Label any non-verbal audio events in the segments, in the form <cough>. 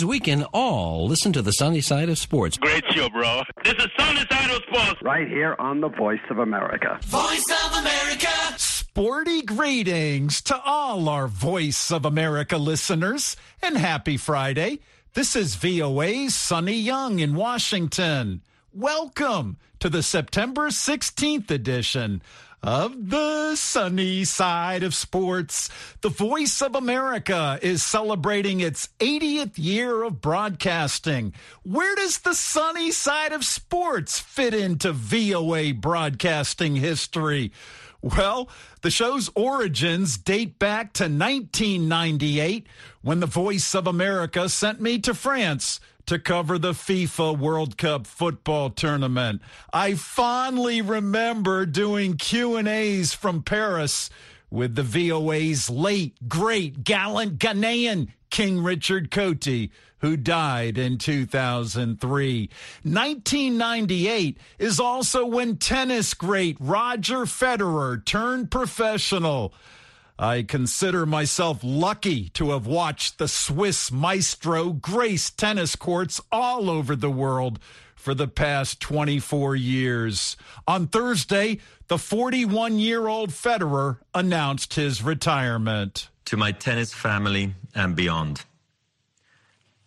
means we can all listen to the sunny side of sports. Great show, bro. This is Sunny Side of Sports. Right here on the Voice of America. Voice of America. Sporty greetings to all our Voice of America listeners and happy Friday. This is VOA's Sonny Young in Washington. Welcome to the September 16th edition of the sunny side of sports. The Voice of America is celebrating its 80th year of broadcasting. Where does the sunny side of sports fit into VOA broadcasting history? Well, the show's origins date back to 1998 when the Voice of America sent me to France to cover the FIFA World Cup football tournament. I fondly remember doing Q&As from Paris with the VOA's late, great, gallant Ghanaian King Richard Coty, who died in 2003. 1998 is also when tennis great Roger Federer turned professional. I consider myself lucky to have watched the Swiss maestro grace tennis courts all over the world for the past 24 years. On Thursday, the 41 year old Federer announced his retirement. To my tennis family and beyond.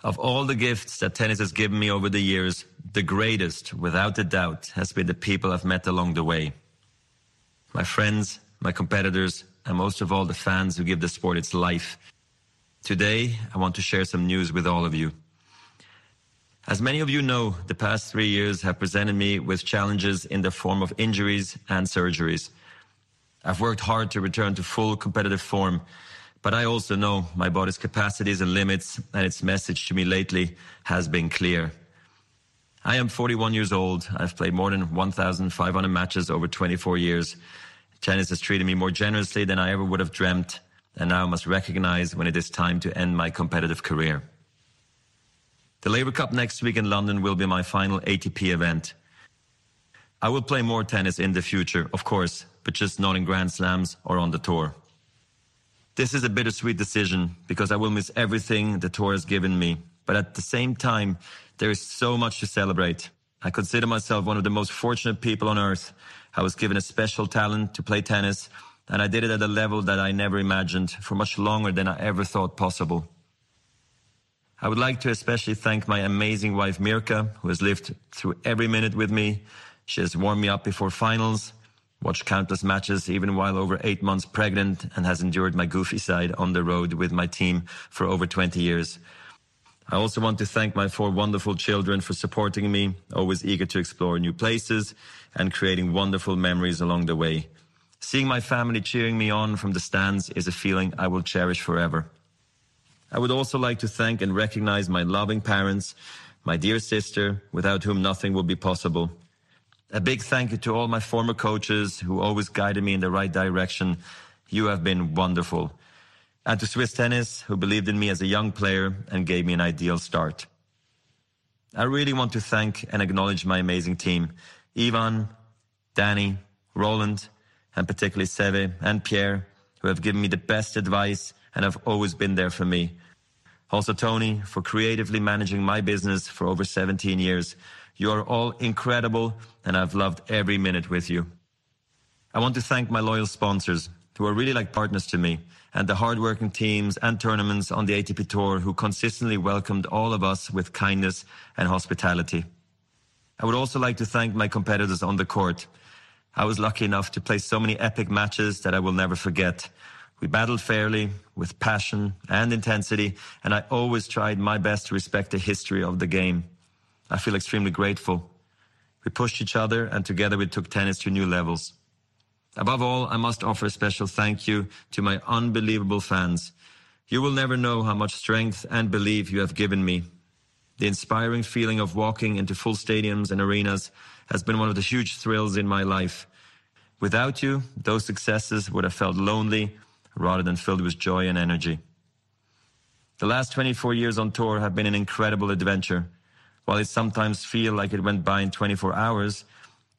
Of all the gifts that tennis has given me over the years, the greatest, without a doubt, has been the people I've met along the way. My friends, my competitors, and most of all, the fans who give the sport its life. Today, I want to share some news with all of you. As many of you know, the past three years have presented me with challenges in the form of injuries and surgeries. I've worked hard to return to full competitive form, but I also know my body's capacities and limits, and its message to me lately has been clear. I am 41 years old. I've played more than 1,500 matches over 24 years. Tennis has treated me more generously than I ever would have dreamt, and now I must recognize when it is time to end my competitive career. The Laver Cup next week in London will be my final ATP event. I will play more tennis in the future, of course, but just not in Grand Slams or on the tour. This is a bittersweet decision because I will miss everything the tour has given me. But at the same time, there is so much to celebrate. I consider myself one of the most fortunate people on earth. I was given a special talent to play tennis, and I did it at a level that I never imagined for much longer than I ever thought possible. I would like to especially thank my amazing wife Mirka, who has lived through every minute with me. She has warmed me up before finals, watched countless matches even while over eight months pregnant, and has endured my goofy side on the road with my team for over 20 years. I also want to thank my four wonderful children for supporting me, always eager to explore new places and creating wonderful memories along the way. Seeing my family cheering me on from the stands is a feeling I will cherish forever. I would also like to thank and recognize my loving parents, my dear sister, without whom nothing would be possible. A big thank you to all my former coaches who always guided me in the right direction. You have been wonderful. And to Swiss Tennis, who believed in me as a young player and gave me an ideal start. I really want to thank and acknowledge my amazing team. Ivan, Danny, Roland, and particularly Seve and Pierre, who have given me the best advice and have always been there for me. Also, Tony, for creatively managing my business for over 17 years. You are all incredible, and I've loved every minute with you. I want to thank my loyal sponsors, who are really like partners to me, and the hardworking teams and tournaments on the ATP Tour who consistently welcomed all of us with kindness and hospitality. I would also like to thank my competitors on the court. I was lucky enough to play so many epic matches that I will never forget. We battled fairly, with passion and intensity, and I always tried my best to respect the history of the game. I feel extremely grateful. We pushed each other, and together we took tennis to new levels. Above all, I must offer a special thank you to my unbelievable fans. You will never know how much strength and belief you have given me. The inspiring feeling of walking into full stadiums and arenas has been one of the huge thrills in my life. Without you, those successes would have felt lonely rather than filled with joy and energy. The last 24 years on tour have been an incredible adventure. While it sometimes feels like it went by in 24 hours,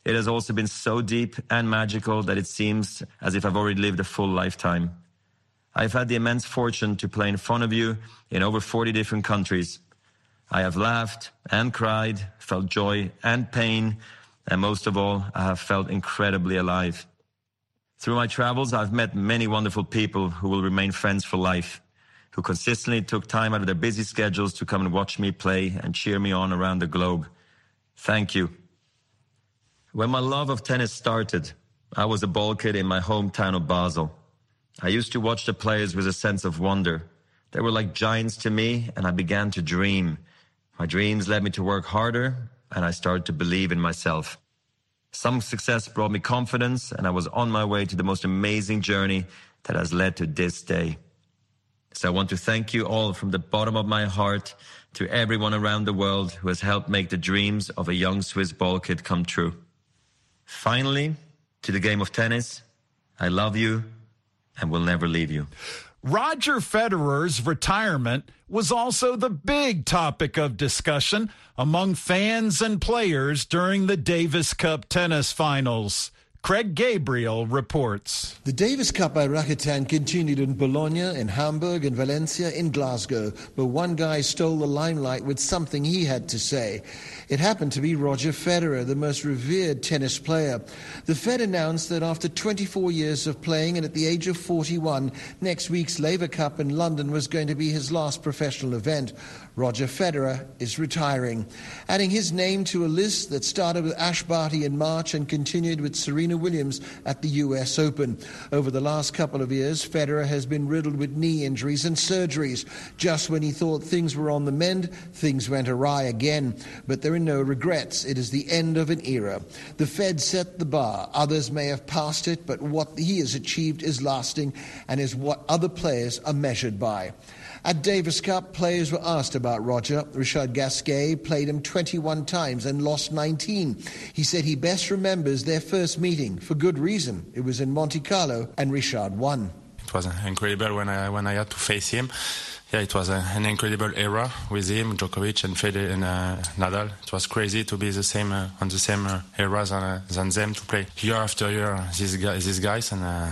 it has also been so deep and magical that it seems as if I've already lived a full lifetime. I've had the immense fortune to play in front of you in over 40 different countries. I have laughed and cried, felt joy and pain, and most of all, I have felt incredibly alive. Through my travels, I've met many wonderful people who will remain friends for life, who consistently took time out of their busy schedules to come and watch me play and cheer me on around the globe. Thank you. When my love of tennis started, I was a ball kid in my hometown of Basel. I used to watch the players with a sense of wonder. They were like giants to me, and I began to dream. My dreams led me to work harder, and I started to believe in myself. Some success brought me confidence, and I was on my way to the most amazing journey that has led to this day. So I want to thank you all from the bottom of my heart to everyone around the world who has helped make the dreams of a young Swiss ball kid come true. Finally, to the game of tennis, I love you and will never leave you. Roger Federer's retirement was also the big topic of discussion among fans and players during the Davis Cup tennis finals. Craig Gabriel reports. The Davis Cup by Rakuten continued in Bologna, in Hamburg, in Valencia, in Glasgow, but one guy stole the limelight with something he had to say. It happened to be Roger Federer, the most revered tennis player. The Fed announced that after 24 years of playing and at the age of 41, next week's Laver Cup in London was going to be his last professional event. Roger Federer is retiring, adding his name to a list that started with Ash Barty in March and continued with Serena Williams at the US Open. Over the last couple of years, Federer has been riddled with knee injuries and surgeries. Just when he thought things were on the mend, things went awry again. But there are no regrets. It is the end of an era. The Fed set the bar. Others may have passed it, but what he has achieved is lasting and is what other players are measured by. At Davis Cup, players were asked about Roger. Richard Gasquet played him 21 times and lost 19. He said he best remembers their first meeting for good reason. It was in Monte Carlo and Richard won. It was incredible when I, when I had to face him yeah, it was a, an incredible era with him, Djokovic and Federer and uh, Nadal. It was crazy to be the same uh, on the same uh, era than, uh, than them to play year after year. These guys, these guys, and uh,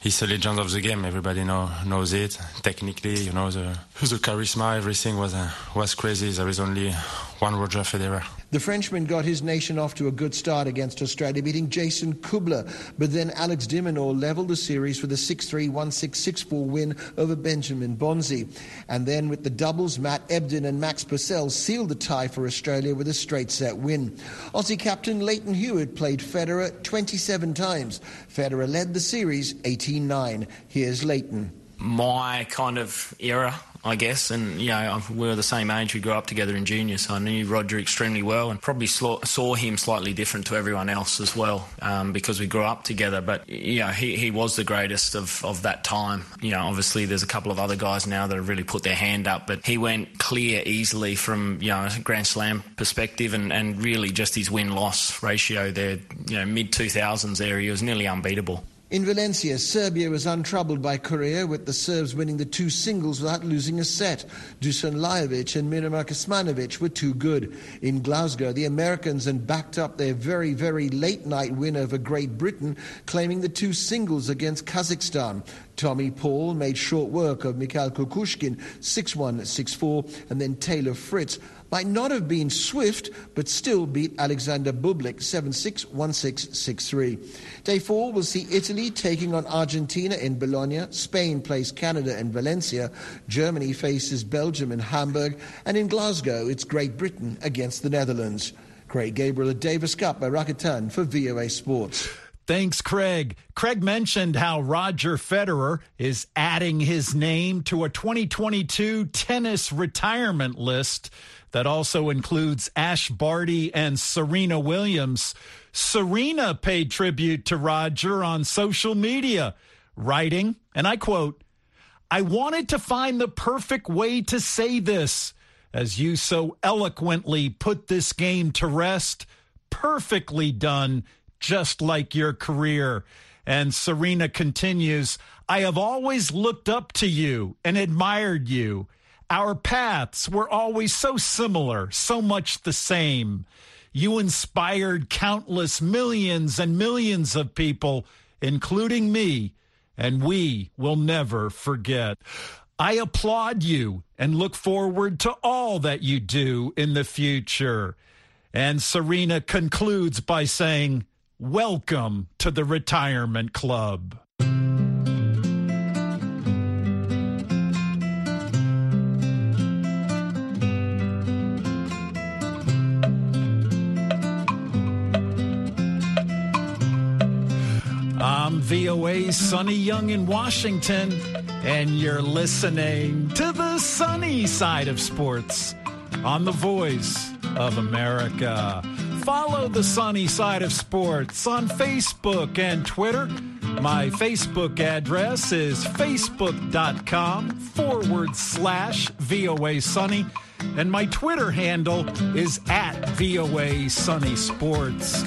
he's a legend of the game. Everybody know, knows it. Technically, you know the the charisma, everything was uh, was crazy. There is only one Roger Federer. The Frenchman got his nation off to a good start against Australia, beating Jason Kubler. But then Alex de Minaur levelled the series with a 6-3, 1-6, 6-4 win over Benjamin Bonzi. And then with the doubles, Matt Ebden and Max Purcell sealed the tie for Australia with a straight set win. Aussie captain Lleyton Hewitt played Federer 27 times. Federer led the series 18-9. Here's Lleyton. My kind of era I guess. And, you know, we were the same age. We grew up together in junior, so I knew Roger extremely well and probably saw him slightly different to everyone else as well um, because we grew up together. But, you know, he, he was the greatest of, of that time. You know, obviously there's a couple of other guys now that have really put their hand up, but he went clear easily from, you know, a Grand Slam perspective and, and really just his win loss ratio there, you know, mid 2000s area he was nearly unbeatable. In Valencia, Serbia was untroubled by Korea, with the Serbs winning the two singles without losing a set. Dusan Lajovic and Miomir Kecmanovic were too good. In Glasgow, the Americans and backed up their very, very late night win over Great Britain, claiming the two singles against Kazakhstan. Tommy Paul made short work of Mikhail Kukushkin 6-1, 6-4, and then Taylor Fritz might not have been swift, but still beat Alexander Bublik 7 6 1 6 6 3. Day four will see Italy taking on Argentina in Bologna, Spain plays Canada in Valencia, Germany faces Belgium in Hamburg, and in Glasgow it's Great Britain against the Netherlands. Craig Gabriel at Davis Cup by Rakuten for VOA Sports. Thanks, Craig. Craig mentioned how Roger Federer is adding his name to a 2022 tennis retirement list that also includes Ash Barty and Serena Williams. Serena paid tribute to Roger on social media, writing, and I quote, I wanted to find the perfect way to say this, as you so eloquently put this game to rest. Perfectly done, just like your career. And Serena continues, I have always looked up to you and admired you. Our paths were always so similar, so much the same. You inspired countless millions and millions of people, including me, and we will never forget. I applaud you and look forward to all that you do in the future. And Serena concludes by saying, Welcome to the retirement club. I'm VOA's Sonny Young in Washington, and you're listening to the sunny side of sports on the voice of America. Follow the sunny side of sports on Facebook and Twitter. My Facebook address is facebook.com forward slash VOA Sunny. And my Twitter handle is at VOA Sunny Sports.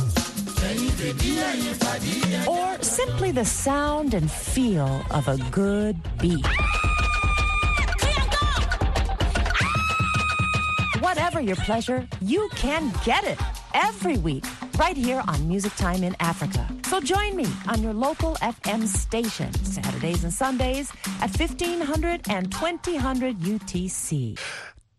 Or simply the sound and feel of a good beat. Whatever your pleasure, you can get it every week right here on Music Time in Africa. So join me on your local FM station Saturdays and Sundays at 1500 and 2000 UTC.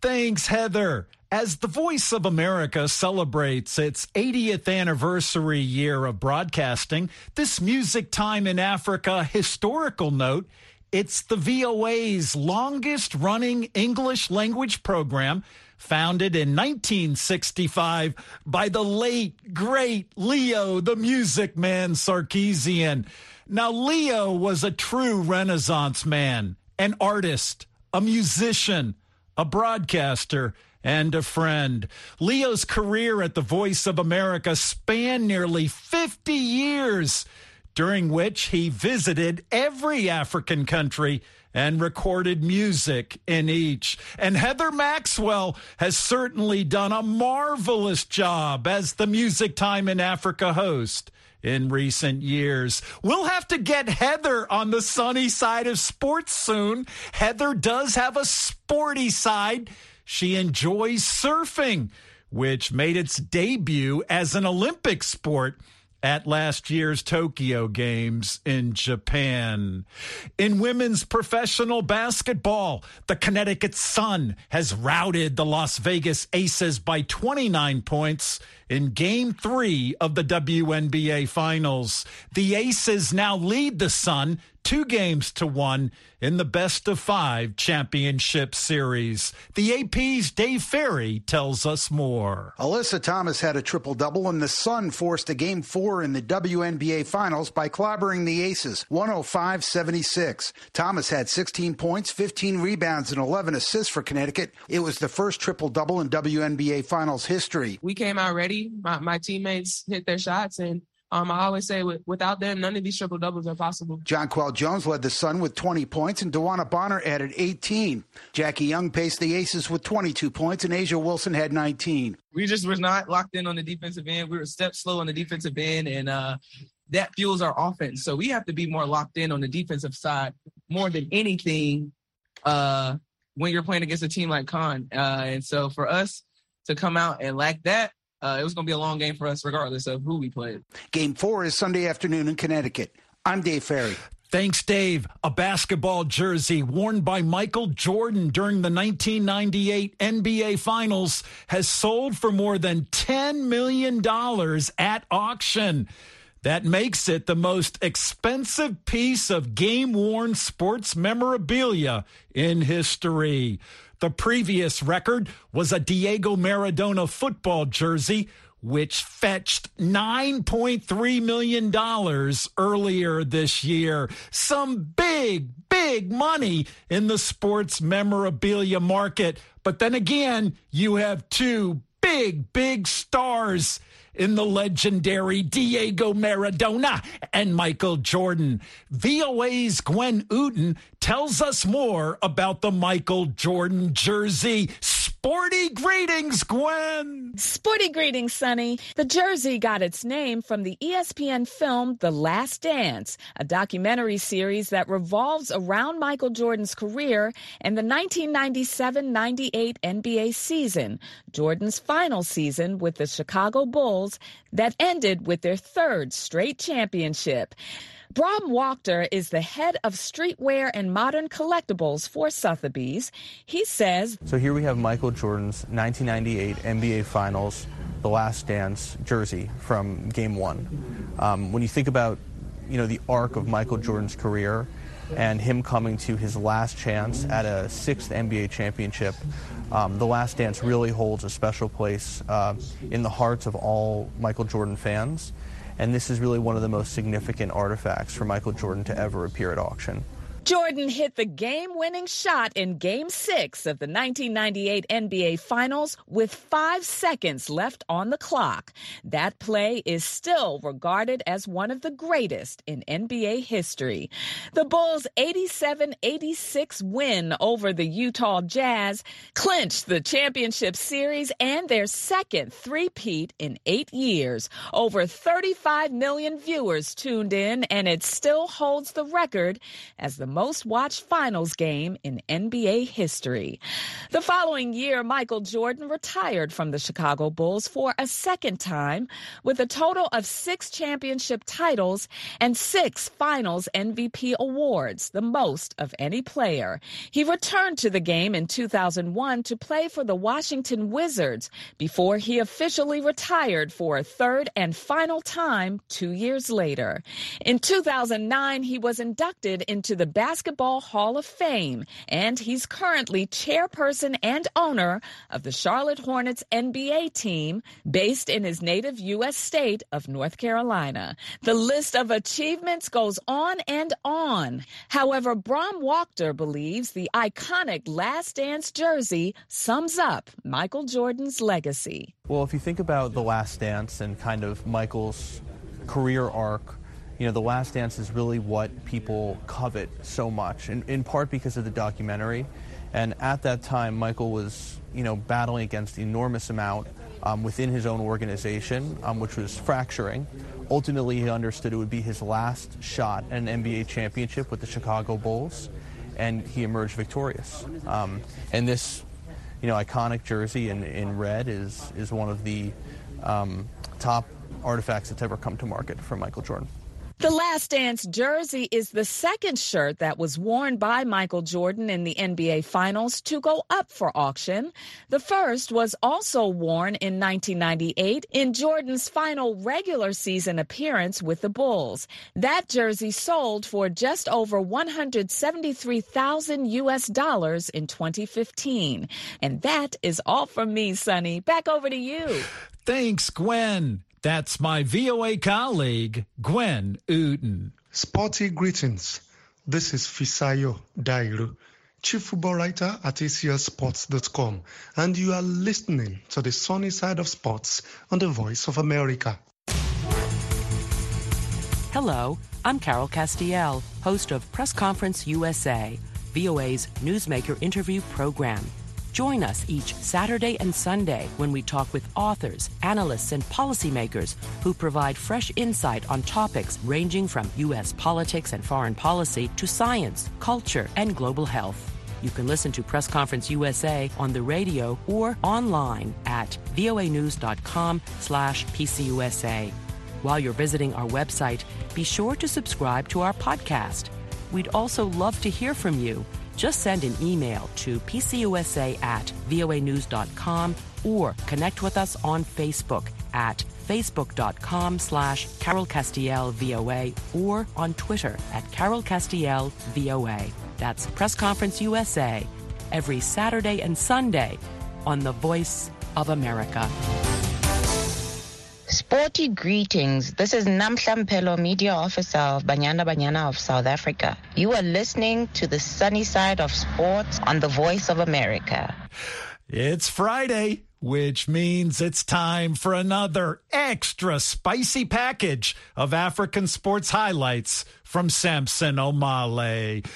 Thanks, Heather. As the Voice of America celebrates its 80th anniversary year of broadcasting, this Music Time in Africa historical note, it's the VOA's longest running English language program, founded in 1965 by the late, great Leo, the Music Man Sarkisian. Now, Leo was a true Renaissance man, an artist, a musician, a broadcaster, and a friend. Leo's career at the Voice of America spanned nearly 50 years, during which he visited every African country and recorded music in each. And Heather Maxwell has certainly done a marvelous job as the Music Time in Africa host in recent years. We'll have to get Heather on the sunny side of sports soon. Heather does have a sporty side. She enjoys surfing, which made its debut as an Olympic sport at last year's Tokyo Games in Japan. In women's professional basketball, the Connecticut Sun has routed the Las Vegas Aces by 29 points in game three of the WNBA Finals. The Aces now lead the Sun two games to one in the best of five championship series. The AP's Dave Ferry tells us more. Alyssa Thomas had a triple double, and the Sun forced a game four in the WNBA Finals by clobbering the Aces 105 76. Thomas had 16 points, 15 rebounds, and 11 assists for Connecticut. It was the first triple double in WNBA Finals history. We came out ready. My, my teammates hit their shots, and um, I always say without them, none of these triple doubles are possible. Jonquel Jones led the Sun with 20 points, and DeWanna Bonner added 18. Jackie Young paced the Aces with 22 points, and A'ja Wilson had 19. We just were not locked in on the defensive end. We were a step slow on the defensive end, and uh, that fuels our offense. So we have to be more locked in on the defensive side more than anything uh, when you're playing against a team like Con. Uh, and so for us to come out and lack that, uh, it was going to be a long game for us, regardless of who we played. Game four is Sunday afternoon in Connecticut. I'm Dave Ferry. Thanks, Dave. A basketball jersey worn by Michael Jordan during the 1998 NBA Finals has sold for more than $10 million at auction. That makes it the most expensive piece of game worn sports memorabilia in history. The previous record was a Diego Maradona football jersey, which fetched $9.3 million earlier this year. Some big, big money in the sports memorabilia market. But then again, you have two big, big stars in the legendary Diego Maradona and Michael Jordan. VOA's Gwen Uten tells us more about the Michael Jordan jersey. Sporty greetings, Gwen. Sporty greetings, Sonny. The jersey got its name from the ESPN film The Last Dance, a documentary series that revolves around Michael Jordan's career and the 1997 98 NBA season, Jordan's final season with the Chicago Bulls that ended with their third straight championship. Bram Wachter is the head of streetwear and modern collectibles for Sotheby's. He says So here we have Michael Jordan's 1998 NBA Finals, The Last Dance jersey from Game One. Um, when you think about, you know, the arc of Michael Jordan's career and him coming to his last chance at a sixth NBA championship, um, The Last Dance really holds a special place uh, in the hearts of all Michael Jordan fans. And this is really one of the most significant artifacts for Michael Jordan to ever appear at auction. Jordan hit the game winning shot in Game 6 of the 1998 NBA Finals with five seconds left on the clock. That play is still regarded as one of the greatest in NBA history. The Bulls' 87 86 win over the Utah Jazz clinched the championship series and their second three-peat in eight years. Over 35 million viewers tuned in, and it still holds the record as the most watched finals game in NBA history. The following year, Michael Jordan retired from the Chicago Bulls for a second time with a total of six championship titles and six finals MVP awards, the most of any player. He returned to the game in 2001 to play for the Washington Wizards before he officially retired for a third and final time two years later. In 2009, he was inducted into the Basketball Hall of Fame, and he's currently chairperson and owner of the Charlotte Hornets NBA team based in his native U.S. state of North Carolina. The list of achievements goes on and on. However, Bram Wachter believes the iconic Last Dance jersey sums up Michael Jordan's legacy. Well, if you think about The Last Dance and kind of Michael's career arc, you know, The Last Dance is really what people covet so much, in, in part because of the documentary. And at that time, Michael was, you know, battling against enormous amount um, within his own organization, um, which was fracturing. Ultimately, he understood it would be his last shot at an NBA championship with the Chicago Bulls, and he emerged victorious. Um, and this, you know, iconic jersey in, in red is, is one of the um, top artifacts that's ever come to market from Michael Jordan. The Last Dance jersey is the second shirt that was worn by Michael Jordan in the NBA Finals to go up for auction. The first was also worn in 1998 in Jordan's final regular season appearance with the Bulls. That jersey sold for just over 173,000 US dollars in 2015. And that is all from me, Sonny. Back over to you. <sighs> Thanks, Gwen. That's my VOA colleague, Gwen Uten. Sporty greetings. This is Fisayo Dairu, Chief Football Writer at ACLSports.com, and you are listening to the sunny side of sports on the Voice of America. Hello, I'm Carol Castiel, host of Press Conference USA, VOA's newsmaker interview program. Join us each Saturday and Sunday when we talk with authors, analysts, and policymakers who provide fresh insight on topics ranging from U.S. politics and foreign policy to science, culture, and global health. You can listen to Press Conference USA on the radio or online at voanews.com slash pcusa. While you're visiting our website, be sure to subscribe to our podcast. We'd also love to hear from you just send an email to pcusa at voanews.com or connect with us on Facebook at facebook.com slash Carol Castiel VOA or on Twitter at Carol Castiel VOA. That's Press Conference USA every Saturday and Sunday on the Voice of America. Sporty greetings. This is Namhla Mphelo, media officer of Banyana Banyana of South Africa. You are listening to the sunny side of sports on the Voice of America. It's Friday. which means it's time for another extra spicy package of African sports highlights from Samson Omale.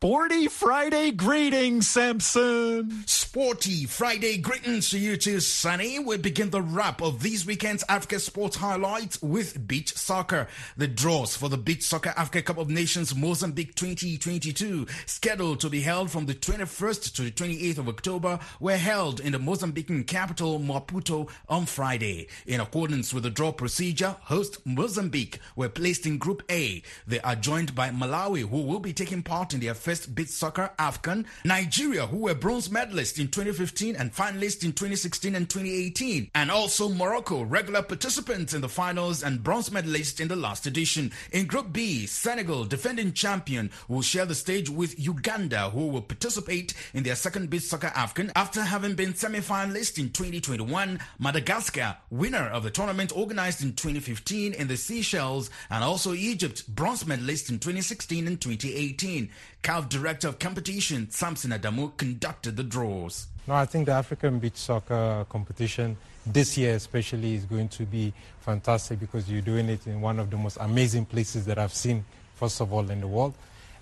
Sporty Friday greetings, Samson. Sporty Friday greetings to you too, Sonny. We begin the wrap of this weekend's Africa sports highlights with beach soccer. The draws for the Beach Soccer Africa Cup of Nations Mozambique 2022, scheduled to be held from the 21st to the 28th of October, were held in the Mozambican capital Maputo on Friday. In accordance with the draw procedure, host Mozambique were placed in Group A. They are joined by Malawi, who will be taking part in their first beach soccer AFCON, Nigeria, who were bronze medalists in 2015 and finalists in 2016 and 2018, and also Morocco, regular participants in the finals and bronze medalists in the last edition. In Group B, Senegal, defending champion, will share the stage with Uganda, who will participate in their second beach soccer AFCON after having been semi-finalists in 2021. Madagascar, winner of the tournament organized in 2015 in the Seychelles, and also Egypt, bronze medalist in 2016 and 2018. CAF Director of Competition, Samson Adamu, conducted the draws. No, I think the African beach soccer competition this year especially is going to be fantastic because you're doing it in one of the most amazing places that I've seen, first of all, in the world.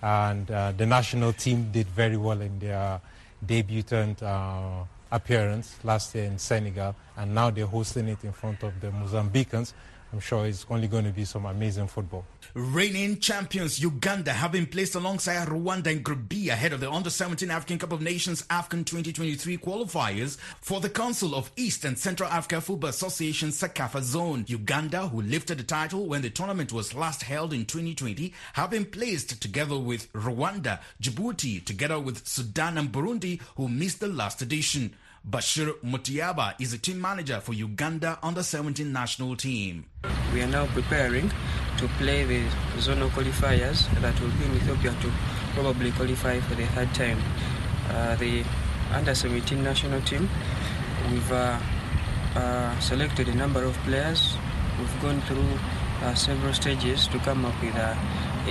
And uh, the national team did very well in their debutant uh, appearance last year in Senegal, and now they're hosting it in front of the Mozambicans. I'm sure it's only going to be some amazing football. Reigning champions Uganda have been placed alongside Rwanda in Group B ahead of the Under 17 African Cup of Nations AFCON 2023 qualifiers for the Council of East and Central Africa Football Association SECAFA zone. Uganda, who lifted the title when the tournament was last held in 2020, have been placed together with Rwanda, Djibouti, together with Sudan and Burundi, who missed the last edition. Bashir Mutiaba is the team manager for Uganda under 17 national team. We are now preparing to play the zonal qualifiers that will be in Ethiopia to probably qualify for the third time. Uh, the under 17 national team, we've uh, uh, selected a number of players. We've gone through uh, several stages to come up with a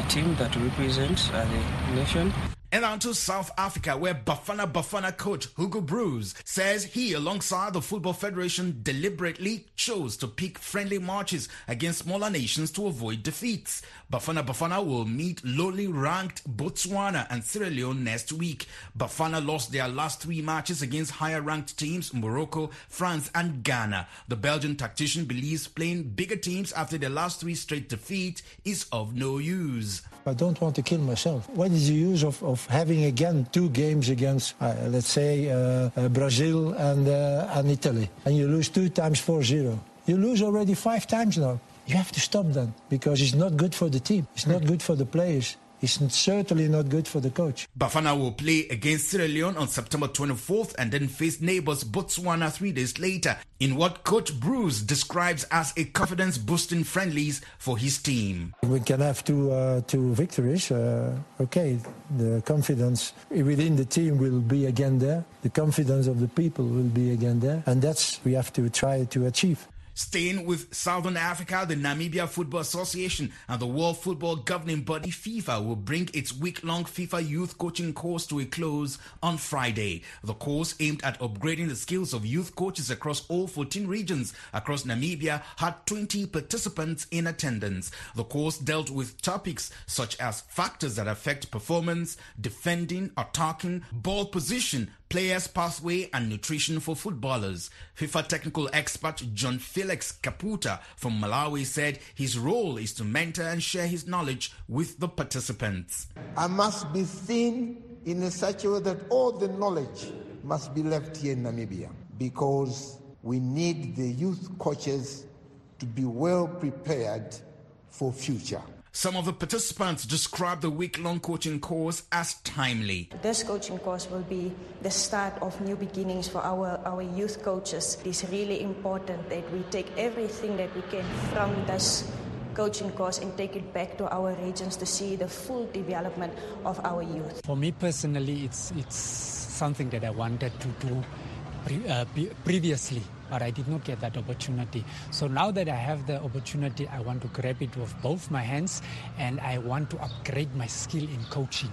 team that represents uh, the nation. And on to South Africa, where Bafana Bafana coach Hugo Broos says he, alongside the Football Federation, deliberately chose to pick friendly matches against smaller nations to avoid defeats. Bafana Bafana will meet lowly ranked Botswana and Sierra Leone next week. Bafana lost their last three matches against higher ranked teams Morocco, France, and Ghana. The Belgian tactician believes playing bigger teams after their last three straight defeats is of no use. I don't want to kill myself. What is the use of, of having again two games against, uh, let's say, uh, uh, Brazil and, uh, and Italy, and you lose two times 4-0? You lose already five times now. You have to stop then because it's not good for the team. It's not good for the players. It's certainly not good for the coach. Bafana will play against Sierra Leone on September 24th and then face neighbors Botswana three days later in what Coach Broos describes as a confidence boosting friendlies for his team. We can have two, uh, two victories. Uh, okay, the confidence within the team will be again there. The confidence of the people will be again there. And that's we have to try to achieve. Staying with Southern Africa, the Namibia Football Association and the World Football Governing Body FIFA will bring its week-long FIFA youth coaching course to a close on Friday. The course aimed at upgrading the skills of youth coaches across all 14 regions across Namibia had 20 participants in attendance. The course dealt with topics such as factors that affect performance, defending, attacking, ball position, players' pathway, and nutrition for footballers. FIFA technical expert John Felix Kaputa from Malawi said his role is to mentor and share his knowledge with the participants. I must be seen in a such a way that all the knowledge must be left here in Namibia because we need the youth coaches to be well prepared for future. Some of the participants described the week-long coaching course as timely. This coaching course will be the start of new beginnings for our, our youth coaches. It is really important that we take everything that we can from this coaching course and take it back to our regions to see the full development of our youth. For me personally, it's, it's something that I wanted to do pre- uh, previously, but I did not get that opportunity. So now that I have the opportunity, I want to grab it with both my hands and I want to upgrade my skill in coaching.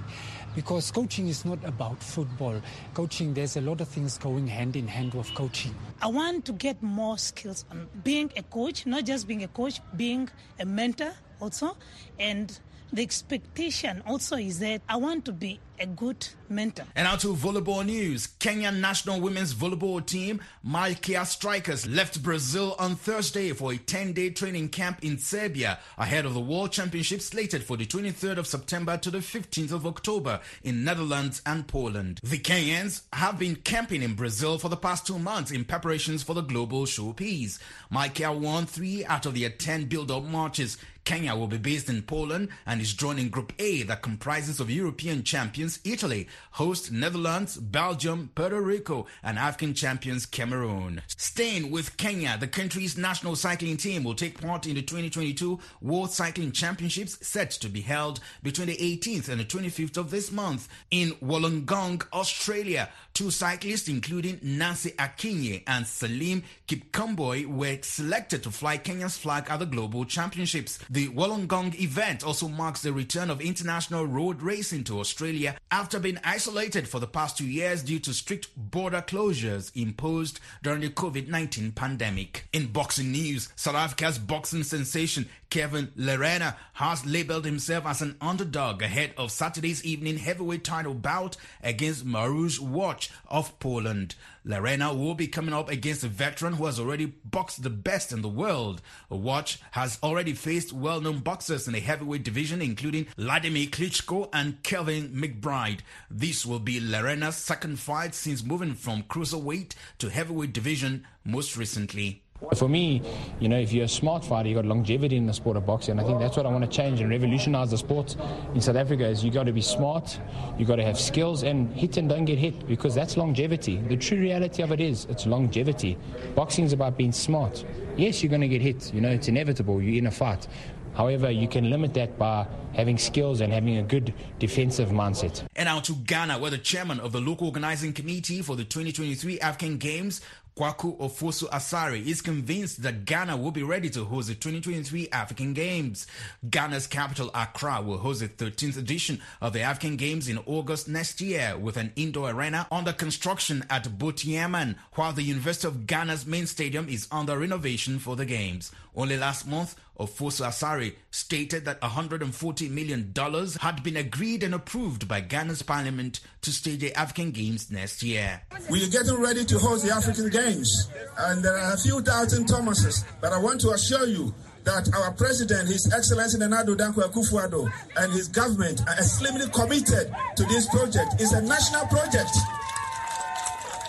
Because coaching is not about football. Coaching, there's a lot of things going hand in hand with coaching. I want to get more skills on being a coach, not just being a coach, being a mentor also, and the expectation also is that I want to be a good mentor. And now to volleyball news. Kenyan national women's volleyball team, Malkia Strikers, left Brazil on Thursday for a 10-day training camp in Serbia ahead of the World Championship slated for the 23rd of September to the 15th of October in Netherlands and Poland. The Kenyans have been camping in Brazil for the past two months in preparations for the global showpiece. Malkia won three out of their 10 build-up matches Kenya will be based in Poland and is drawn in Group A that comprises of European champions Italy, host Netherlands, Belgium, Puerto Rico, and African champions Cameroon. Staying with Kenya, the country's national cycling team will take part in the 2022 World Cycling Championships set to be held between the 18th and the 25th of this month in Wollongong, Australia. Two cyclists, including Nancy Akinyi and Salim Kipkemboi, were selected to fly Kenya's flag at the Global Championships. The Wollongong event also marks the return of international road racing to Australia after being isolated for the past two years due to strict border closures imposed during the COVID 19 pandemic. In boxing news, South Africa's boxing sensation Kevin Lerena has labeled himself as an underdog ahead of Saturday's evening heavyweight title bout against Mariusz Wach of Poland. Lerena will be coming up against a veteran who has already boxed the best in the world. Wach has already faced well-known boxers in the heavyweight division, including Vladimir Klitschko and Kelvin McBride. This will be Lerena's second fight since moving from cruiserweight to heavyweight division most recently. For me, you know, if you're a smart fighter, you've got longevity in the sport of boxing. And I think that's what I want to change and revolutionize the sport in South Africa is you've got to be smart, you've got to have skills and hit and don't get hit because that's longevity. The true reality of it is it's longevity. Boxing is about being smart. Yes, you're going to get hit. You know, it's inevitable. You're in a fight. However, you can limit that by having skills and having a good defensive mindset. And now to Ghana, where the chairman of the local organizing committee for the 2023 African Games Kwaku Ofosu Asare is convinced that Ghana will be ready to host the 2023 African Games. Ghana's capital, Accra, will host the 13th edition of the African Games in August next year with an indoor arena under construction at Borteyman, while the University of Ghana's main stadium is under renovation for the Games. Only last month, Ofosu Asare stated that $140 million had been agreed and approved by Ghana's parliament to stage the African Games next year. We are getting ready to host the African Games, and there are a few doubting Thomases, but I want to assure you that our president, His Excellency Nana Addo Dankwa Akufo-Addo, and his government are extremely committed to this project. It's a national project.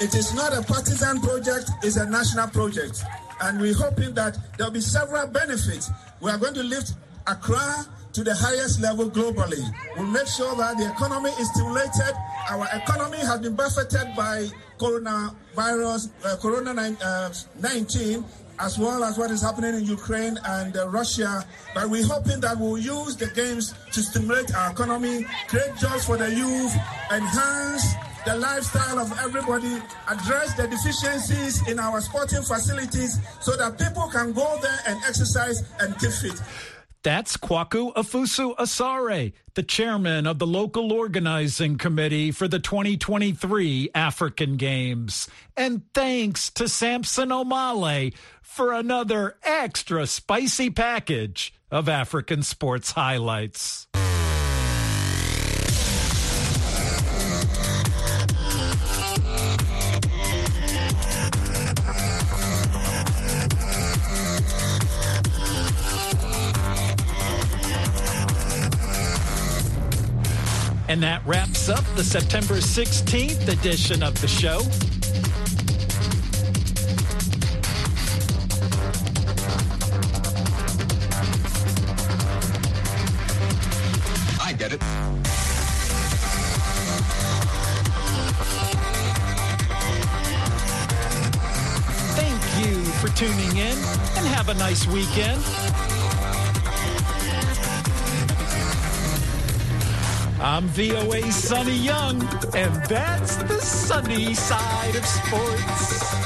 It is not a partisan project, it's a national project and we're hoping that there'll be several benefits. We are going to lift Accra to the highest level globally. We'll make sure that the economy is stimulated. Our economy has been buffeted by coronavirus, uh, Corona 19, as well as what is happening in Ukraine and uh, Russia. But we're hoping that we'll use the games to stimulate our economy, create jobs for the youth, enhance the lifestyle of everybody, address the deficiencies in our sporting facilities so that people can go there and exercise and keep fit. That's Kwaku Ofosu Asare, the chairman of the local organizing committee for the 2023 African Games. And thanks to Samson Omale for another extra spicy package of African sports highlights. And that wraps up the September 16th edition of the show. I get it. Thank you for tuning in and have a nice weekend. I'm VOA's Sonny Young, and that's the sunny side of sports.